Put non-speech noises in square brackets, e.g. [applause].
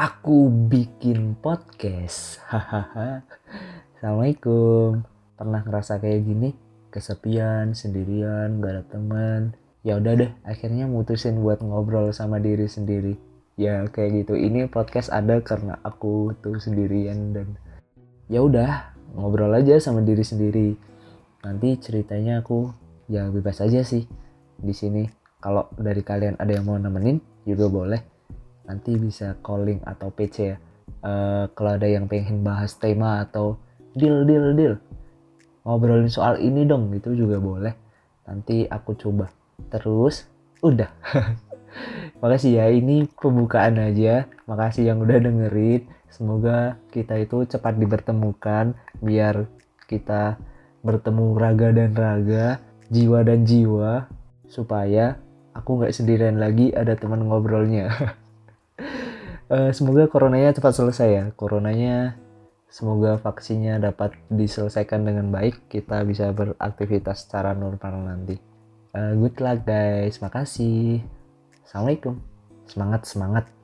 aku bikin podcast. Assalamualaikum. Pernah ngerasa kayak gini? Kesepian, sendirian, gak ada teman. Ya udah deh, akhirnya mutusin buat ngobrol sama diri sendiri. Ya kayak gitu. Ini podcast ada karena aku tuh sendirian dan ya udah ngobrol aja sama diri sendiri. Nanti ceritanya aku ya bebas aja sih di sini. Kalau dari kalian ada yang mau nemenin juga boleh nanti bisa calling atau PC ya uh, kalau ada yang pengen bahas tema atau deal deal deal. Ngobrolin soal ini dong gitu juga boleh. Nanti aku coba. Terus udah. [laughs] Makasih ya ini pembukaan aja. Makasih yang udah dengerin. Semoga kita itu cepat dipertemukan biar kita bertemu raga dan raga jiwa dan jiwa supaya aku nggak sendirian lagi ada teman ngobrolnya [laughs] uh, semoga coronanya cepat selesai ya. Coronanya semoga vaksinnya dapat diselesaikan dengan baik. Kita bisa beraktivitas secara normal nanti. Uh, good luck guys. Makasih. Assalamualaikum. Semangat semangat.